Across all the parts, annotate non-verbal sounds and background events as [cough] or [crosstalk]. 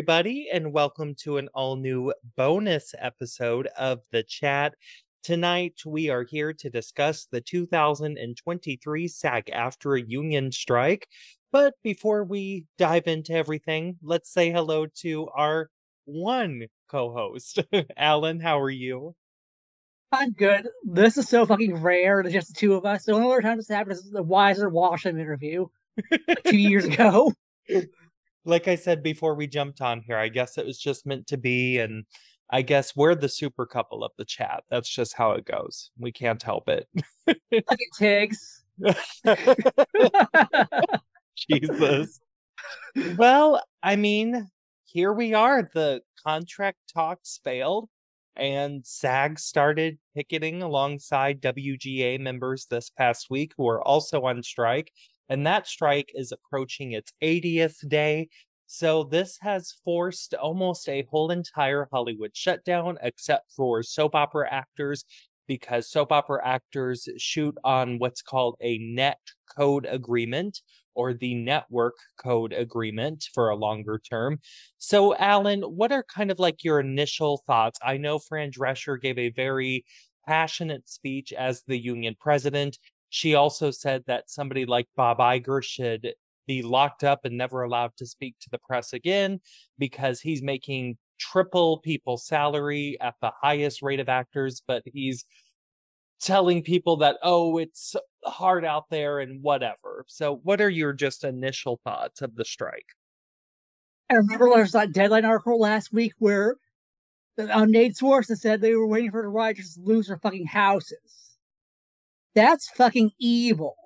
everybody, and welcome to an all new bonus episode of The Chat. Tonight, we are here to discuss the 2023 SAG AFTRA union strike. But before we dive into everything, let's say hello to our one co host. [laughs] Alan, how are you? I'm good. This is so fucking rare to just the two of us. The only other time this happened is the Wiser Washam interview two years [laughs] ago. [laughs] Like I said before we jumped on here, I guess it was just meant to be. And I guess we're the super couple of the chat. That's just how it goes. We can't help it. Look at Tiggs. [laughs] Jesus. Well, I mean, here we are. The contract talks failed, and SAG started picketing alongside WGA members this past week who are also on strike. And that strike is approaching its 80th day. So this has forced almost a whole entire Hollywood shutdown, except for soap opera actors, because soap opera actors shoot on what's called a net code agreement or the network code agreement for a longer term. So, Alan, what are kind of like your initial thoughts? I know Fran Drescher gave a very passionate speech as the union president. She also said that somebody like Bob Iger should be locked up and never allowed to speak to the press again because he's making triple people's salary at the highest rate of actors, but he's telling people that, oh, it's hard out there and whatever. So, what are your just initial thoughts of the strike? I remember there was that deadline article last week where the unnamed sources said they were waiting for the writers to lose their fucking houses. That's fucking evil.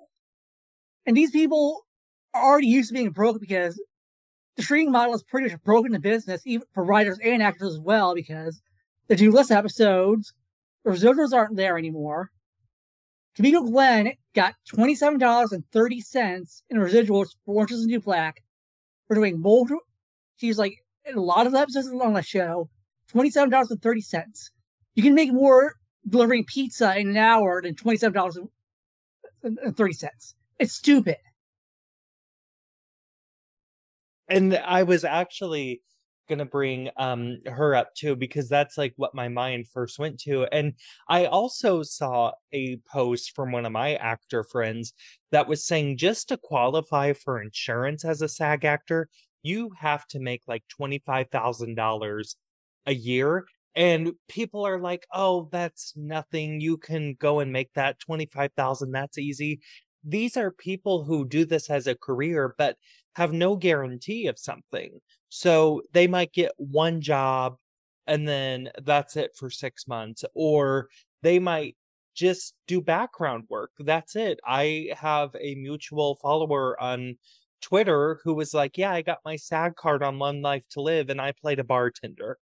And these people are already used to being broke because the streaming model is pretty much broken the business, even for writers and actors as well, because they do less episodes, the residuals aren't there anymore. Kimiko Glenn got $27.30 in residuals for Orange is the New Black for doing multiple. She's like, a lot of episodes on the show, $27.30. You can make more delivering pizza in an hour than $27.30. It's stupid. And I was actually gonna bring um her up too because that's like what my mind first went to and i also saw a post from one of my actor friends that was saying just to qualify for insurance as a sag actor you have to make like $25000 a year and people are like oh that's nothing you can go and make that 25000 that's easy these are people who do this as a career but have no guarantee of something so they might get one job and then that's it for six months, or they might just do background work. That's it. I have a mutual follower on Twitter who was like, Yeah, I got my SAG card on One Life to Live and I played a bartender.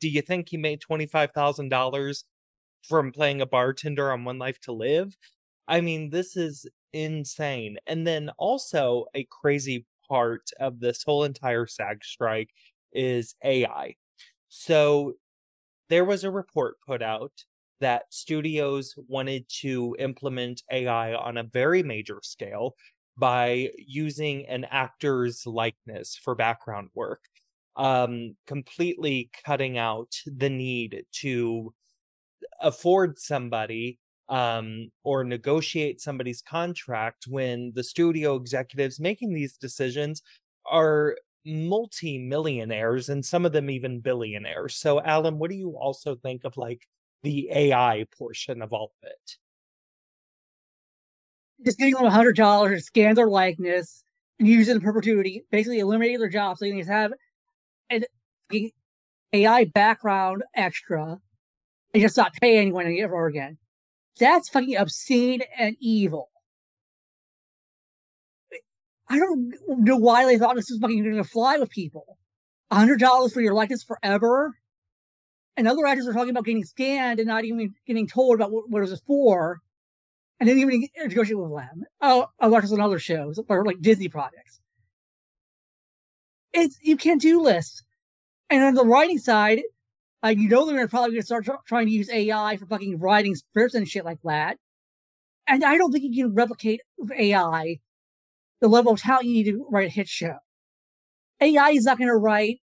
Do you think he made $25,000 from playing a bartender on One Life to Live? I mean, this is insane. And then also a crazy part of this whole entire SAG strike is AI. So there was a report put out that studios wanted to implement AI on a very major scale by using an actor's likeness for background work, um, completely cutting out the need to afford somebody um, or negotiate somebody's contract when the studio executives making these decisions are multi-millionaires and some of them even billionaires. So Alan, what do you also think of like the AI portion of all of it? Just giving them a hundred dollars, scan their likeness, and use it in perpetuity, basically eliminating their job so they can just have an AI background extra and just not pay anyone ever again. That's fucking obscene and evil. I don't know why they thought this was fucking going to fly with people. A hundred dollars for your likeness forever. And other actors are talking about getting scanned and not even getting told about what, what it was for, and then even negotiate with them. Oh, I watch this on other shows or like Disney projects. It's you can't do lists. And on the writing side, uh, you know they're probably going to start tr- trying to use AI for fucking writing scripts and shit like that. And I don't think you can replicate AI the level of talent you need to write a hit show. AI is not to write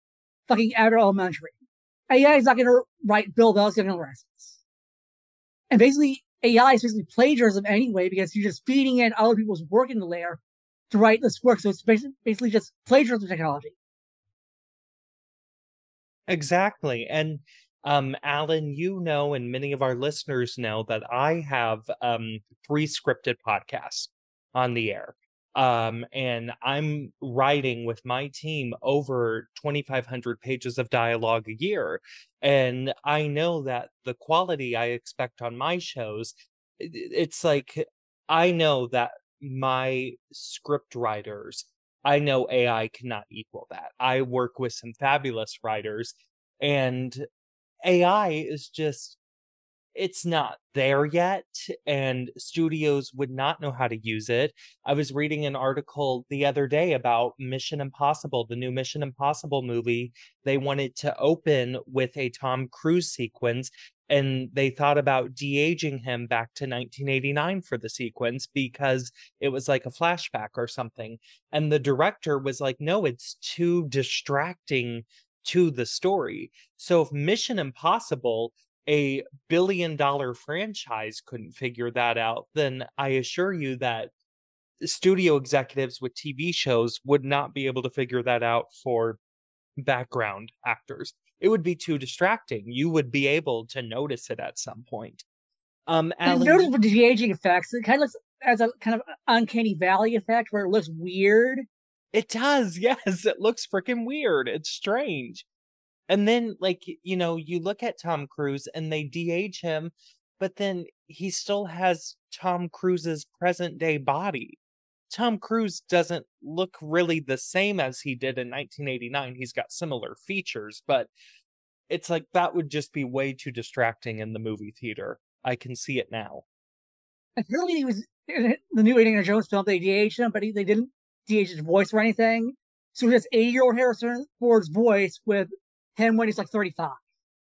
fucking Abbott Elementary. AI is not to write Bill Young and Restless. And basically, AI is basically plagiarism anyway because you're just feeding in other people's work in the layer to write this work. So it's basically, just plagiarism technology. Exactly. And um, Alan, you know, and many of our listeners know that I have um, three scripted podcasts on the air. Um, and I'm writing with my team over 2,500 pages of dialogue a year. And I know that the quality I expect on my shows, it's like, I know that my script writers, I know AI cannot equal that. I work with some fabulous writers, and AI is just it's not there yet and studios would not know how to use it. I was reading an article the other day about Mission Impossible, the new Mission Impossible movie. They wanted to open with a Tom Cruise sequence and they thought about de-aging him back to 1989 for the sequence because it was like a flashback or something and the director was like no it's too distracting to the story so if mission impossible a billion dollar franchise couldn't figure that out, then I assure you that studio executives with TV shows would not be able to figure that out for background actors. It would be too distracting. You would be able to notice it at some point. Um, Alan, notice the de-aging effects, it kind of looks as a kind of uncanny valley effect where it looks weird. It does, [laughs] yes. It looks freaking weird. It's strange. And then, like, you know, you look at Tom Cruise and they de-age him, but then he still has Tom Cruise's present day body. Tom Cruise doesn't look really the same as he did in 1989. He's got similar features, but it's like that would just be way too distracting in the movie theater. I can see it now. Apparently, he was in the new Indiana Jones film. They de-aged him, but he, they didn't de-age his voice or anything. So it's 80 year old Harrison Ford's voice with him when he's like 35.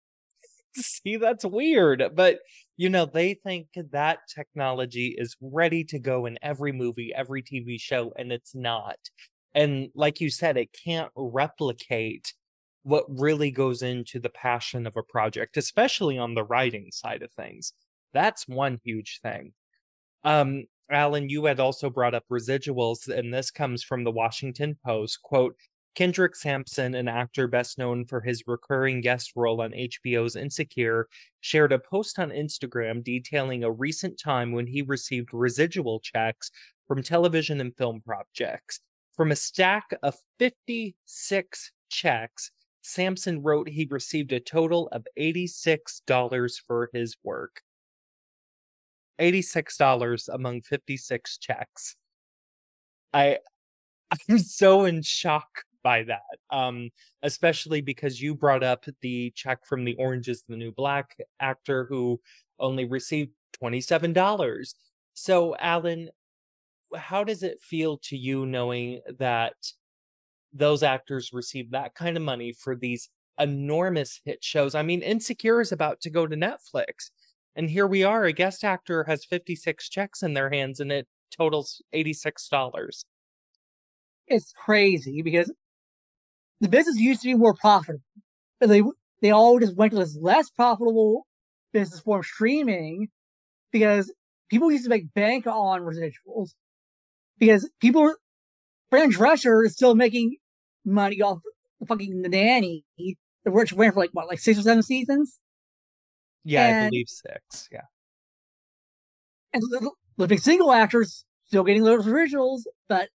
[laughs] See, that's weird. But, you know, they think that technology is ready to go in every movie, every TV show, and it's not. And like you said, it can't replicate what really goes into the passion of a project, especially on the writing side of things. That's one huge thing. Um, Alan, you had also brought up residuals, and this comes from the Washington Post. Quote, Kendrick Sampson, an actor best known for his recurring guest role on HBO's Insecure, shared a post on Instagram detailing a recent time when he received residual checks from television and film projects. From a stack of 56 checks, Sampson wrote he received a total of $86 for his work. $86 among 56 checks. I [laughs] I'm so in shock by that. Um, especially because you brought up the check from the Orange is the New Black actor who only received $27. So, Alan, how does it feel to you knowing that those actors receive that kind of money for these enormous hit shows? I mean, Insecure is about to go to Netflix. And here we are, a guest actor has 56 checks in their hands and it totals $86. It's crazy because the business used to be more profitable. But they they all just went to this less profitable business form, streaming, because people used to make bank on residuals. Because people, Fran Drescher is still making money off the fucking the nanny, which ran for like what, like six or seven seasons. Yeah, and, I believe six. Yeah. And the, living single actors still getting those originals, but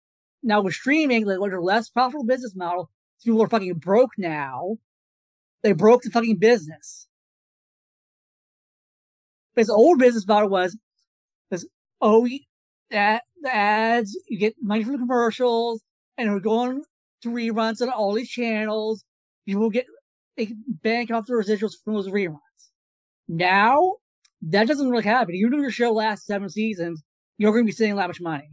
now with streaming, like, a less profitable business model, people are fucking broke now. They broke the fucking business. Because the old business model was this oh that the ads, you get money from the commercials, and we're going to reruns on all these channels. You will get a bank off the residuals from those reruns. Now, that doesn't really happen. Even if your show lasts seven seasons, you're going to be saving that much money.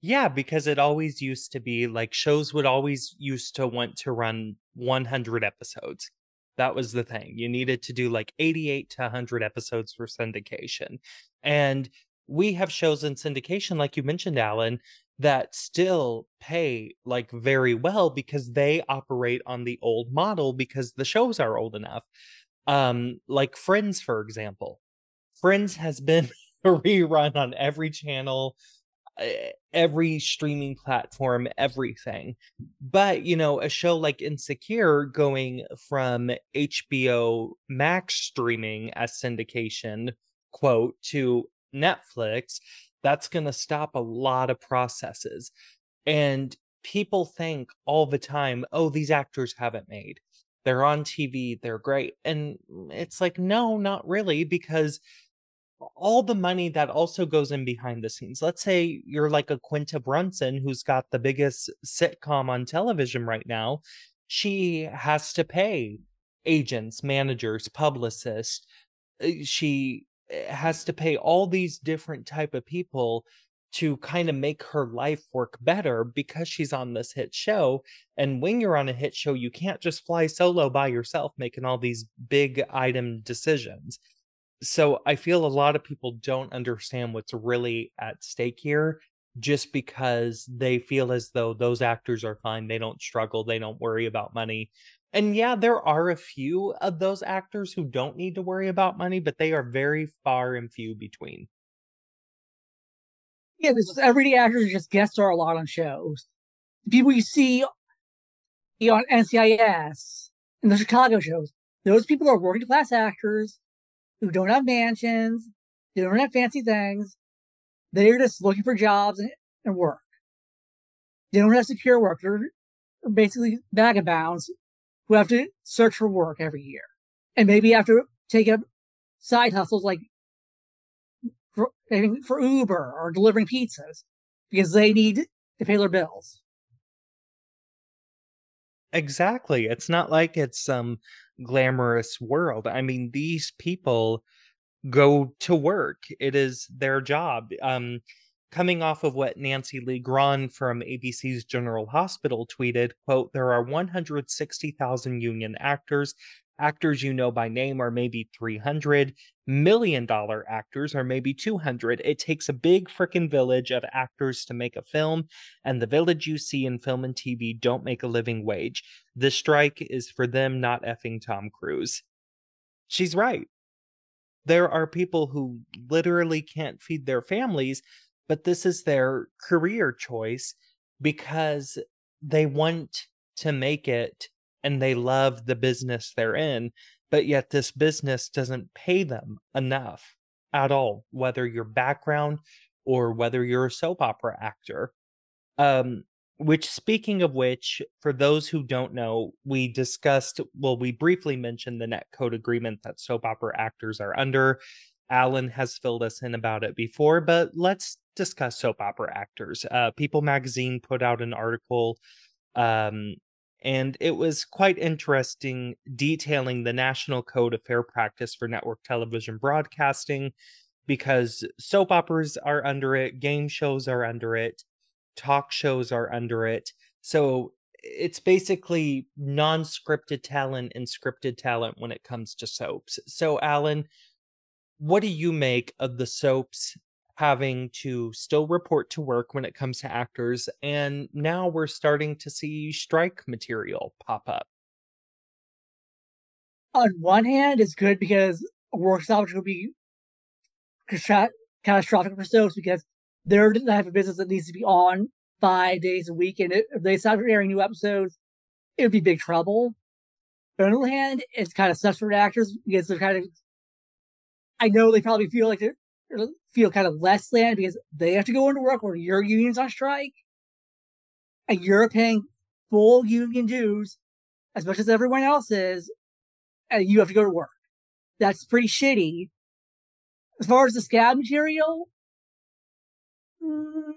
Yeah, because it always used to be like shows would always used to want to run 100 episodes. That was the thing. You needed to do like 88 to 100 episodes for syndication. And we have shows in syndication, like you mentioned, Alan, that still pay like very well because they operate on the old model because the shows are old enough. Um, like Friends, for example. Friends has been [laughs] rerun on every channel, Uh, every streaming platform, everything. But, you know, a show like Insecure going from HBO Max streaming as syndication, quote, to Netflix, that's going to stop a lot of processes. And people think all the time, oh, these actors haven't made. They're on TV, they're great. And it's like, no, not really, because all the money that also goes in behind the scenes. Let's say you're like a Quinta Brunson who's got the biggest sitcom on television right now. She has to pay agents, managers, publicists. Uh, she eh, has to pay all these different type of people to kind of make her life work better because she's on this hit show and when you're on a hit show you can't just fly solo by yourself making all these big item decisions so I feel a lot of people don't understand what's really at stake here just because they feel as though those actors are fine. They don't struggle. They don't worry about money. And yeah, there are a few of those actors who don't need to worry about money, but they are very far and few between. Yeah, because everyday actors just guest star a lot on shows. The people you see on NCIS and the Chicago shows, those people are working class actors who don't have mansions, they don't have fancy things. They're just looking for jobs and, and work. They don't have secure work. They're basically vagabonds who have to search for work every year and maybe have to take up side hustles like for, for Uber or delivering pizzas because they need to pay their bills. Exactly. It's not like it's some glamorous world. I mean, these people go to work. It is their job. Um, coming off of what Nancy Lee Grahn from ABC's General Hospital tweeted, quote, there are 160,000 union actors actors you know by name are maybe 300 million dollar actors are maybe 200 it takes a big freaking village of actors to make a film and the village you see in film and tv don't make a living wage. The strike is for them not effing tom cruise. She's right. There are people who literally can't feed their families but this is their career choice because they want to make it and they love the business they're in, but yet this business doesn't pay them enough at all, whether your background or whether you're a soap opera actor. Um, which, speaking of which, for those who don't know, we discussed, well, we briefly mentioned the net code agreement that soap opera actors are under. Alan has filled us in about it before, but let's discuss soap opera actors. Uh, People magazine put out an article um, and it was quite interesting detailing the National Code of Fair Practice for Network Television Broadcasting because soap operas are under it, game shows are under it, talk shows are under it. So it's basically non scripted talent and scripted talent when it comes to soaps. So, Alan, what do you make of the soaps having to still report to work when it comes to actors. And now we're starting to see strike material pop up. On one hand, it's good because work stoppage will be catastrophic for soaps because they're the type of business that needs to be on five days a week. And if they stop airing new episodes, it would be big trouble. But on the other hand, it's kind of sucks for actors because they're kind of, I know they probably feel like they're feel kind of less than because they have to go into work when your union's on strike and you're paying full union dues as much as everyone else is, and you have to go to work. That's pretty shitty. As far as the scab material, mm,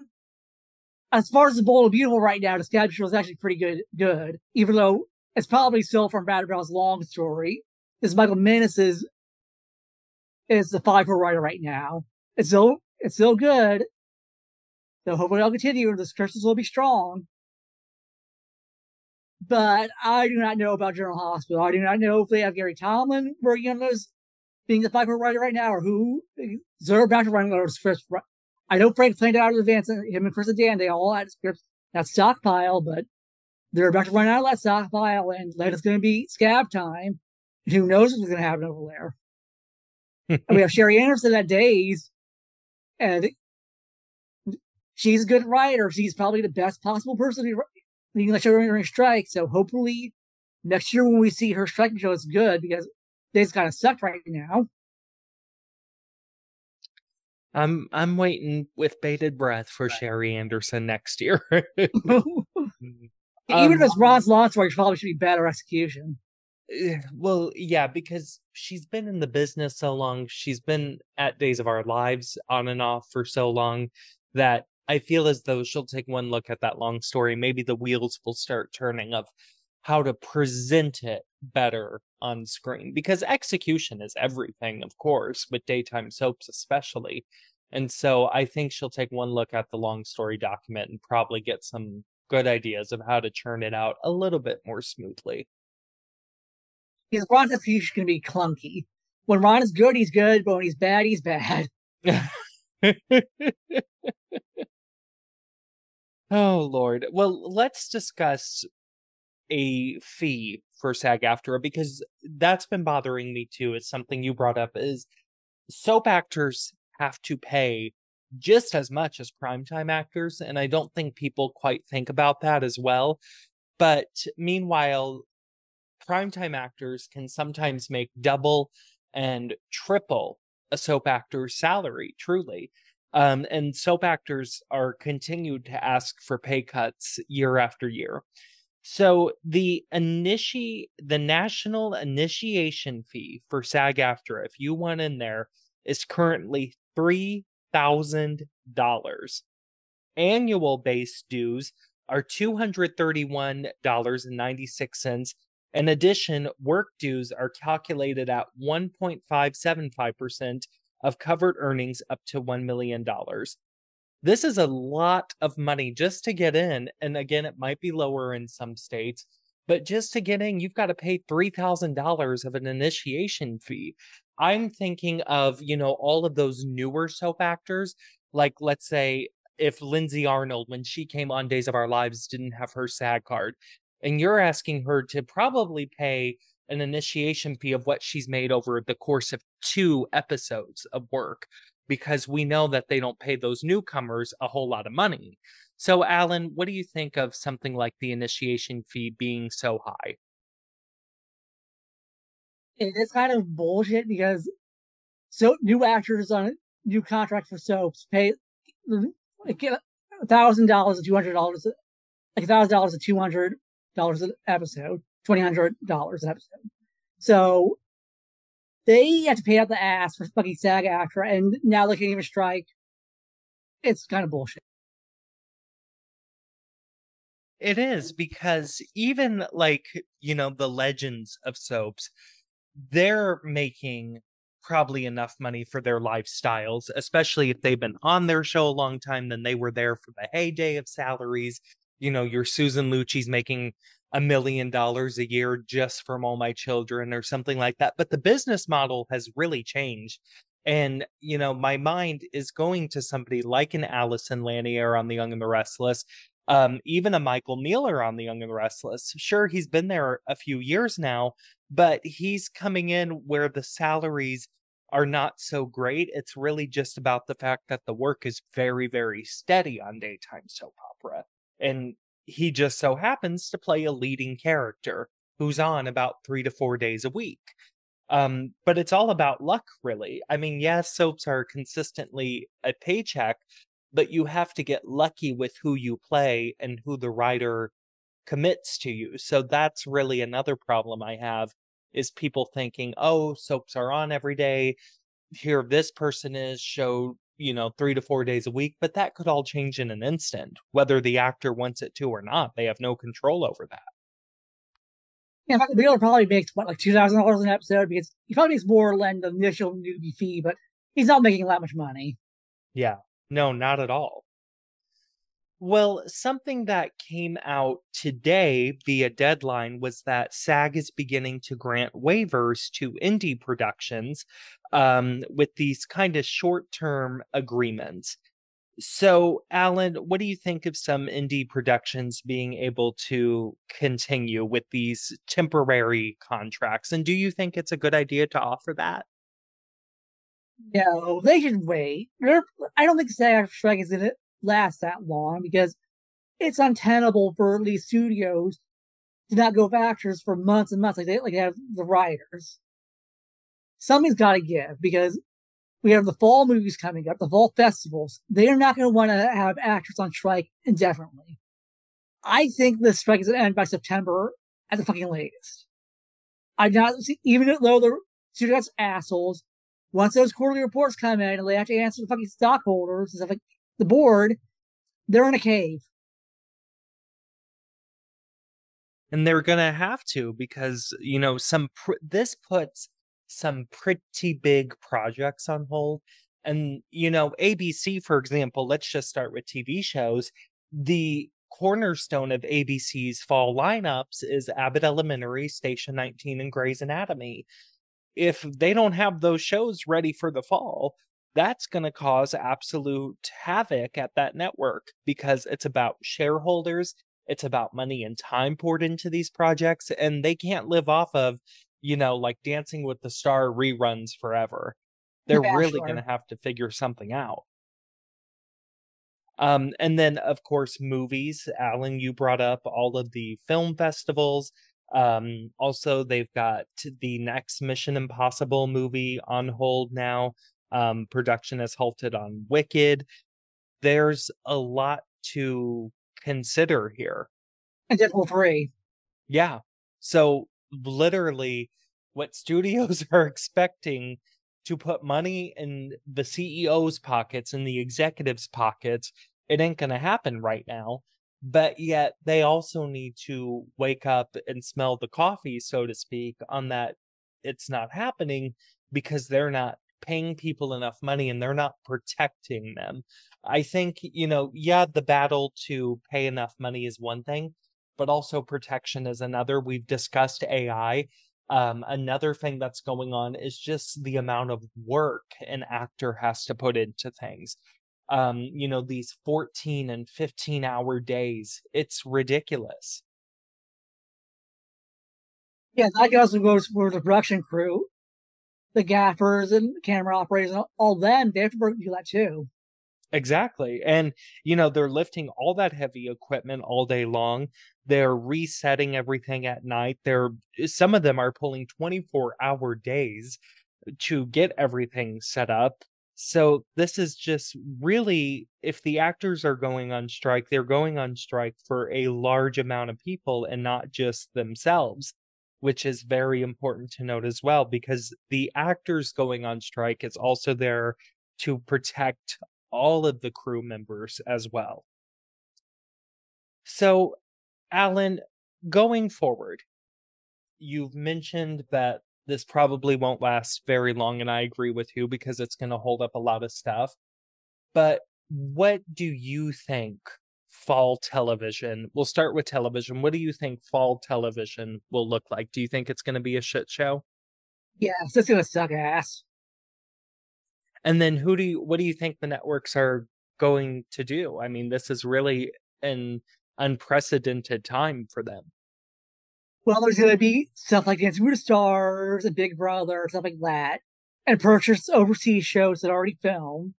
as far as the Bold and Beautiful right now, the scab material is actually pretty good. Good, even though it's probably still from Brad Brown's long story. This Michael Minnis's is the five writer right now. It's still it's still good. So hopefully I'll continue. The curses will be strong. But I do not know about General Hospital. I do not know if they have Gary Tomlin working on those being the five writer right now or who they're about to run those scripts. I know Frank planned out in advance. Uh, him and Chris and Dan, they all had scripts that stockpile, but they're about to run out of that stockpile, and it's going to be scab time. And who knows what's going to happen over there? And we have Sheri Anderson at Days, and she's a good writer. She's probably the best possible person to leading the show during strike. So hopefully next year when we see her striking show, it's good because Days kind of sucked right now. I'm I'm waiting with bated breath for Sheri Anderson next year. [laughs] [laughs] Even um, if it's Ron's launch story, probably should be better execution. Eh, well, yeah, because she's been in the business so long, she's been at Days of Our Lives on and off for so long that I feel as though she'll take one look at that long story. Maybe the wheels will start turning of how to present it better on screen because execution is everything, of course, with daytime soaps especially. And so I think she'll take one look at the long story document and probably get some good ideas of how to churn it out a little bit more smoothly. Because Ron's execution can be clunky. When Ron is good, he's good, but when he's bad, he's bad. [laughs] [laughs] oh Lord. Well, let's discuss a fee for SAG-AFTRA because that's been bothering me too. It's something you brought up is soap actors have to pay just as much as primetime actors, and I don't think people quite think about that as well. But meanwhile, primetime actors can sometimes make double and triple a soap actor's salary, truly. Um, and soap actors are continued to ask for pay cuts year after year. So the initi the national initiation fee for SAG-AFTRA, if you want in there, is currently three thousand dollars. Annual base dues are two hundred thirty-one dollars and ninety-six cents. In addition, work dues are calculated at 1.575% of covered earnings up to $1 million. This is a lot of money just to get in. And again, it might be lower in some states, but just to get in, you've got to pay $3,000 of an initiation fee. I'm thinking of, you know, all of those newer soap actors, like let's say if Lindsay Arnold, when she came on Days of Our Lives, didn't have her SAG card, and you're asking her to probably pay an initiation fee of what she's made over the course of two episodes of work because we know that they don't pay those newcomers a whole lot of money. So, Alan, what do you think of something like the initiation fee being so high? It is kind of bullshit because so new actors on new contracts for soaps pay like a thousand dollars to two hundred dollars, like a thousand dollars to two hundred dollars an episode, twenty hundred dollars an episode. So they had to pay out the ass for fucking SAG-AFTRA, and now they can't even strike. It's kind of bullshit. It is because even like, you know, the legends of soaps, they're making probably enough money for their lifestyles, especially if they've been on their show a long time, then they were there for the heyday of salaries. You know, your Susan Lucci's making a million dollars a year just from all my children or something like that. But the business model has really changed. And, you know, my mind is going to somebody like an Allison Lanier on The Young and the Restless, um, even a Michael Mealor on The Young and the Restless. Sure, he's been there a few years now, but he's coming in where the salaries are not so great. It's really just about the fact that the work is very, very steady on daytime soap opera. And he just so happens to play a leading character who's on about three to four days a week. Um, but it's all about luck, really. I mean, yes, soaps are consistently a paycheck, but you have to get lucky with who you play and who the writer commits to you. So that's really another problem I have is people thinking, oh, soaps are on every day. Here, this person is, show you know, three to four days a week, but that could all change in an instant, whether the actor wants it to or not. They have no control over that. Yeah, Mealor probably makes what like two thousand dollars an episode because he probably makes more than the initial newbie fee, but he's not making that much money. Yeah, no, not at all. Well, something that came out today via deadline was that SAG is beginning to grant waivers to indie productions um, with these kind of short term agreements. So, Alan, what do you think of some indie productions being able to continue with these temporary contracts? And do you think it's a good idea to offer that? No, they should wait. I don't think SAG is going to last that long because it's untenable for these studios to not go with actors for months and months like they like they have the writers. Something's got to give because we have the fall movies coming up, the fall festivals. They are not going to want to have actors on strike indefinitely. I think the strike is going to end by September at the fucking latest. I not see, even though the studios assholes, once those quarterly reports come in and they have to answer the fucking stockholders and stuff like the board, they're in a cave. And they're gonna have to because you know some pr- this puts some pretty big projects on hold. And, you know, ABC, for example, let's just start with TV shows. The cornerstone of ABC's fall lineups is Abbott Elementary, Station 19, and Grey's Anatomy. If they don't have those shows ready for the fall, that's going to cause absolute havoc at that network because it's about shareholders, it's about money and time poured into these projects, and they can't live off of you know, like Dancing with the Star reruns forever. They're really going to have to figure something out. Um, and then, of course, movies. Alan, you brought up all of the film festivals. Um, also, they've got the next Mission Impossible movie on hold now. Um, production has halted on Wicked. There's a lot to consider here. And Deadpool 3. Yeah. So literally what studios [laughs] are expecting to put money in the CEO's pockets and the executives' pockets. It ain't going to happen right now. But yet, they also need to wake up and smell the coffee, so to speak, on that it's not happening because they're not paying people enough money and they're not protecting them. I think, you know, yeah, the battle to pay enough money is one thing, but also protection is another. We've discussed AI. Um, another thing that's going on is just the amount of work an actor has to put into things. Um, you know, these 14 and 15 hour days, it's ridiculous. Yeah, that also goes for the production crew, the gaffers and camera operators, all them. They have to do that too. Exactly. And, you know, they're lifting all that heavy equipment all day long. They're resetting everything at night. They're, some of them are pulling 24 hour days to get everything set up. So this is just really, if the actors are going on strike, they're going on strike for a large amount of people and not just themselves, which is very important to note as well, because the actors going on strike is also there to protect all of the crew members as well. So, Alan, going forward, you've mentioned that this probably won't last very long, and I agree with you because it's going to hold up a lot of stuff. But what do you think fall television? We'll start with television. What do you think fall television will look like? Do you think it's going to be a shit show? Yeah, it's going to suck ass. And then who do you what do you think the networks are going to do? I mean, this is really an unprecedented time for them. Well, there's going to be stuff like Dancing with the Stars and Big Brother, stuff like that, and purchase overseas shows that already filmed.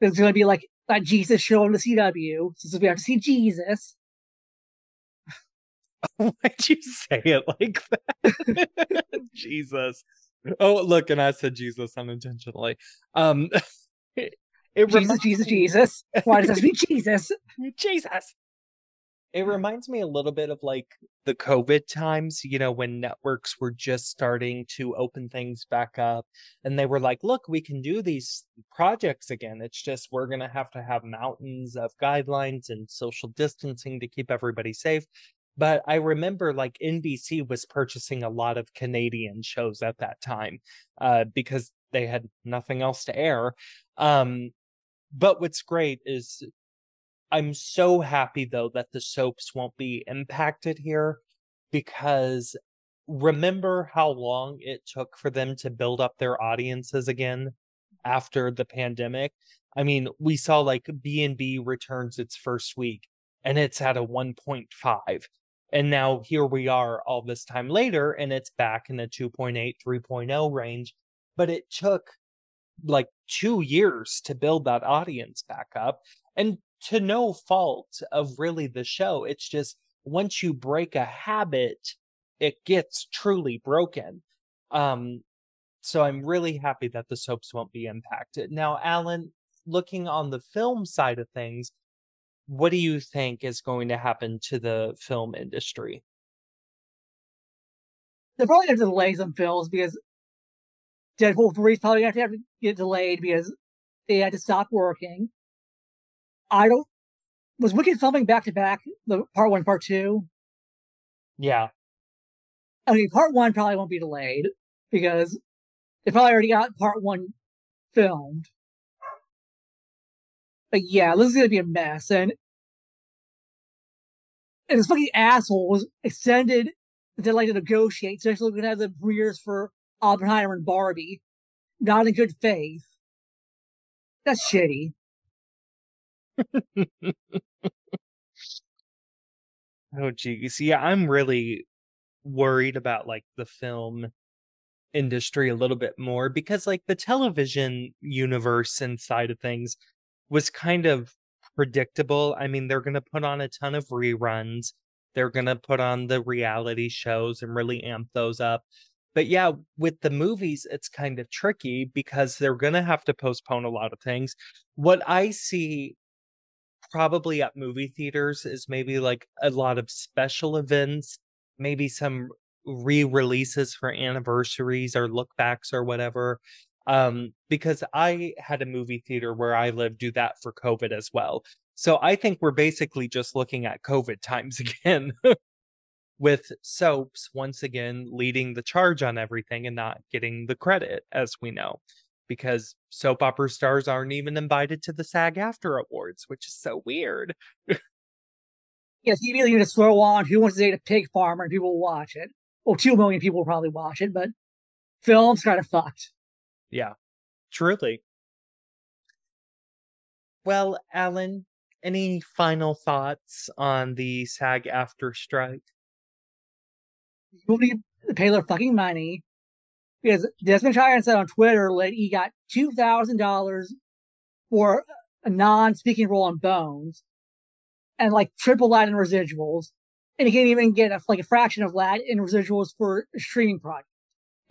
There's going to be like that Jesus show on the CW, since we have to see Jesus. [laughs] Why'd you say it like that? [laughs] Jesus. Oh, look, and I said Jesus unintentionally. Um, it, [laughs] it Jesus, reminds... Jesus, Jesus. Why does that mean Jesus? Jesus. It reminds me a little bit of like the COVID times, you know, when networks were just starting to open things back up and they were like, look, we can do these projects again. It's just we're going to have to have mountains of guidelines and social distancing to keep everybody safe. But I remember like NBC was purchasing a lot of Canadian shows at that time uh, because they had nothing else to air. Um, but what's great is I'm so happy though that the soaps won't be impacted here because remember how long it took for them to build up their audiences again? after the pandemic. I mean, we saw like B&B returns its first week and it's at a 1.5. And now here we are all this time later and it's back in the 2.8, 3.0 range. But it took like two years to build that audience back up. And to no fault of really the show, it's just once you break a habit, it gets truly broken. Um, so I'm really happy that the soaps won't be impacted. Now, Alan, looking on the film side of things, what do you think is going to happen to the film industry? They're probably going to delay some films because Deadpool 3 is probably going to have to get delayed because they had to stop working. I don't. Was Wicked filming back to back, the part one, part two? Yeah. I mean, part one probably won't be delayed because they probably already got part one filmed. But yeah, this is gonna be a mess, and and this fucking asshole was extended the deadline to negotiate. So actually, we're gonna have the premieres for Oppenheimer and Barbie, not in good faith. That's shitty. Oh geez, yeah, I'm really worried about like the film industry a little bit more because like the television universe inside of things was kind of predictable. I mean, they're going to put on a ton of reruns. They're going to put on the reality shows and really amp those up. But yeah, with the movies, it's kind of tricky because they're going to have to postpone a lot of things. What I see probably at movie theaters is maybe like a lot of special events, maybe some re-releases for anniversaries or lookbacks or whatever um because i had a movie theater where i lived do that for covid as well. So i think we're basically just looking at covid times [laughs] again with soaps once again leading the charge on everything and not getting the credit as we know because soap opera stars aren't even invited to the SAG-AFTRA awards which is so weird [laughs] yes you really just throw on who wants to date a pig farmer and people will watch it well, two million people will probably watch it, but film's kind of fucked. Yeah, truly. Well, Alan, any final thoughts on the SAG-AFTRA strike? People need to pay their fucking money because Desmond Chiam said on Twitter that he got two thousand dollars for a non-speaking role in Bones, and like triple that in residuals and he can't even get a, like a fraction of that in residuals for a streaming project.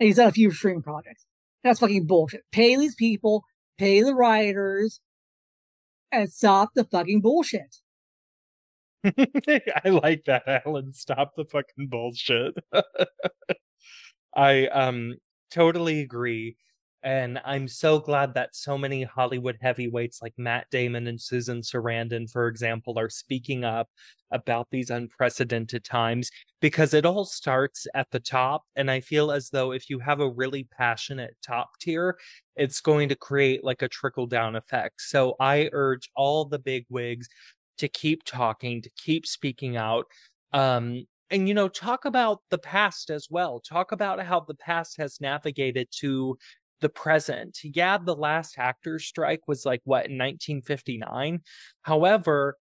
And he's done a few streaming projects. That's fucking bullshit. Pay these people, pay the writers, and stop the fucking bullshit. [laughs] I like that, Alan. Stop the fucking bullshit. [laughs] I um totally agree. And I'm so glad that so many Hollywood heavyweights like Matt Damon and Susan Sarandon, for example, are speaking up about these unprecedented times because it all starts at the top. And I feel as though if you have a really passionate top tier, it's going to create like a trickle down effect. So I urge all the big wigs to keep talking, to keep speaking out. Um, and you know talk about the past as well talk about how the past has navigated to the present. Yeah, the last actors strike was like what in 1959. However,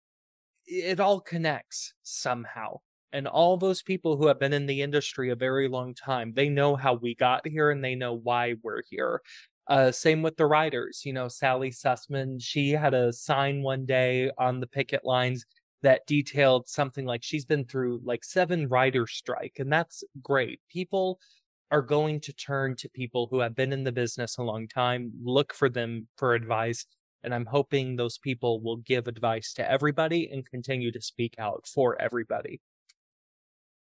it all connects somehow. And all those people who have been in the industry a very long time, they know how we got here and they know why we're here. Uh, same with the writers. You know, Sally Sussman, she had a sign one day on the picket lines that detailed something like she's been through like seven writer strike, and that's great. People are going to turn to people who have been in the business a long time, look for them for advice. And I'm hoping those people will give advice to everybody and continue to speak out for everybody.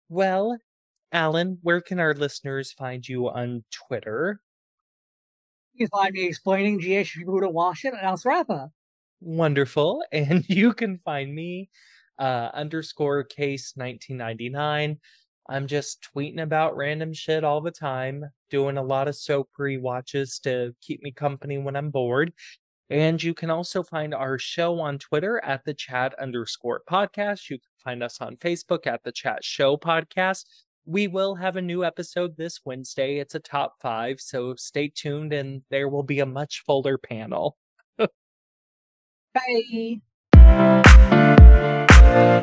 Well, Alan, where can our listeners find you on Twitter? You can find me explaining GH people to wash it and Al Rappa. Wonderful. [laughs] And you can find me uh, underscore case 1999 I'm just tweeting about random shit all the time, doing a lot of soap re-watches to keep me company when I'm bored. And you can also find our show on Twitter at the chat underscore podcast. You can find us on Facebook at the chat show podcast. we will have a new episode this Wednesday. It's a top five, so stay tuned and there will be a much fuller panel. [laughs] Bye. Thank you.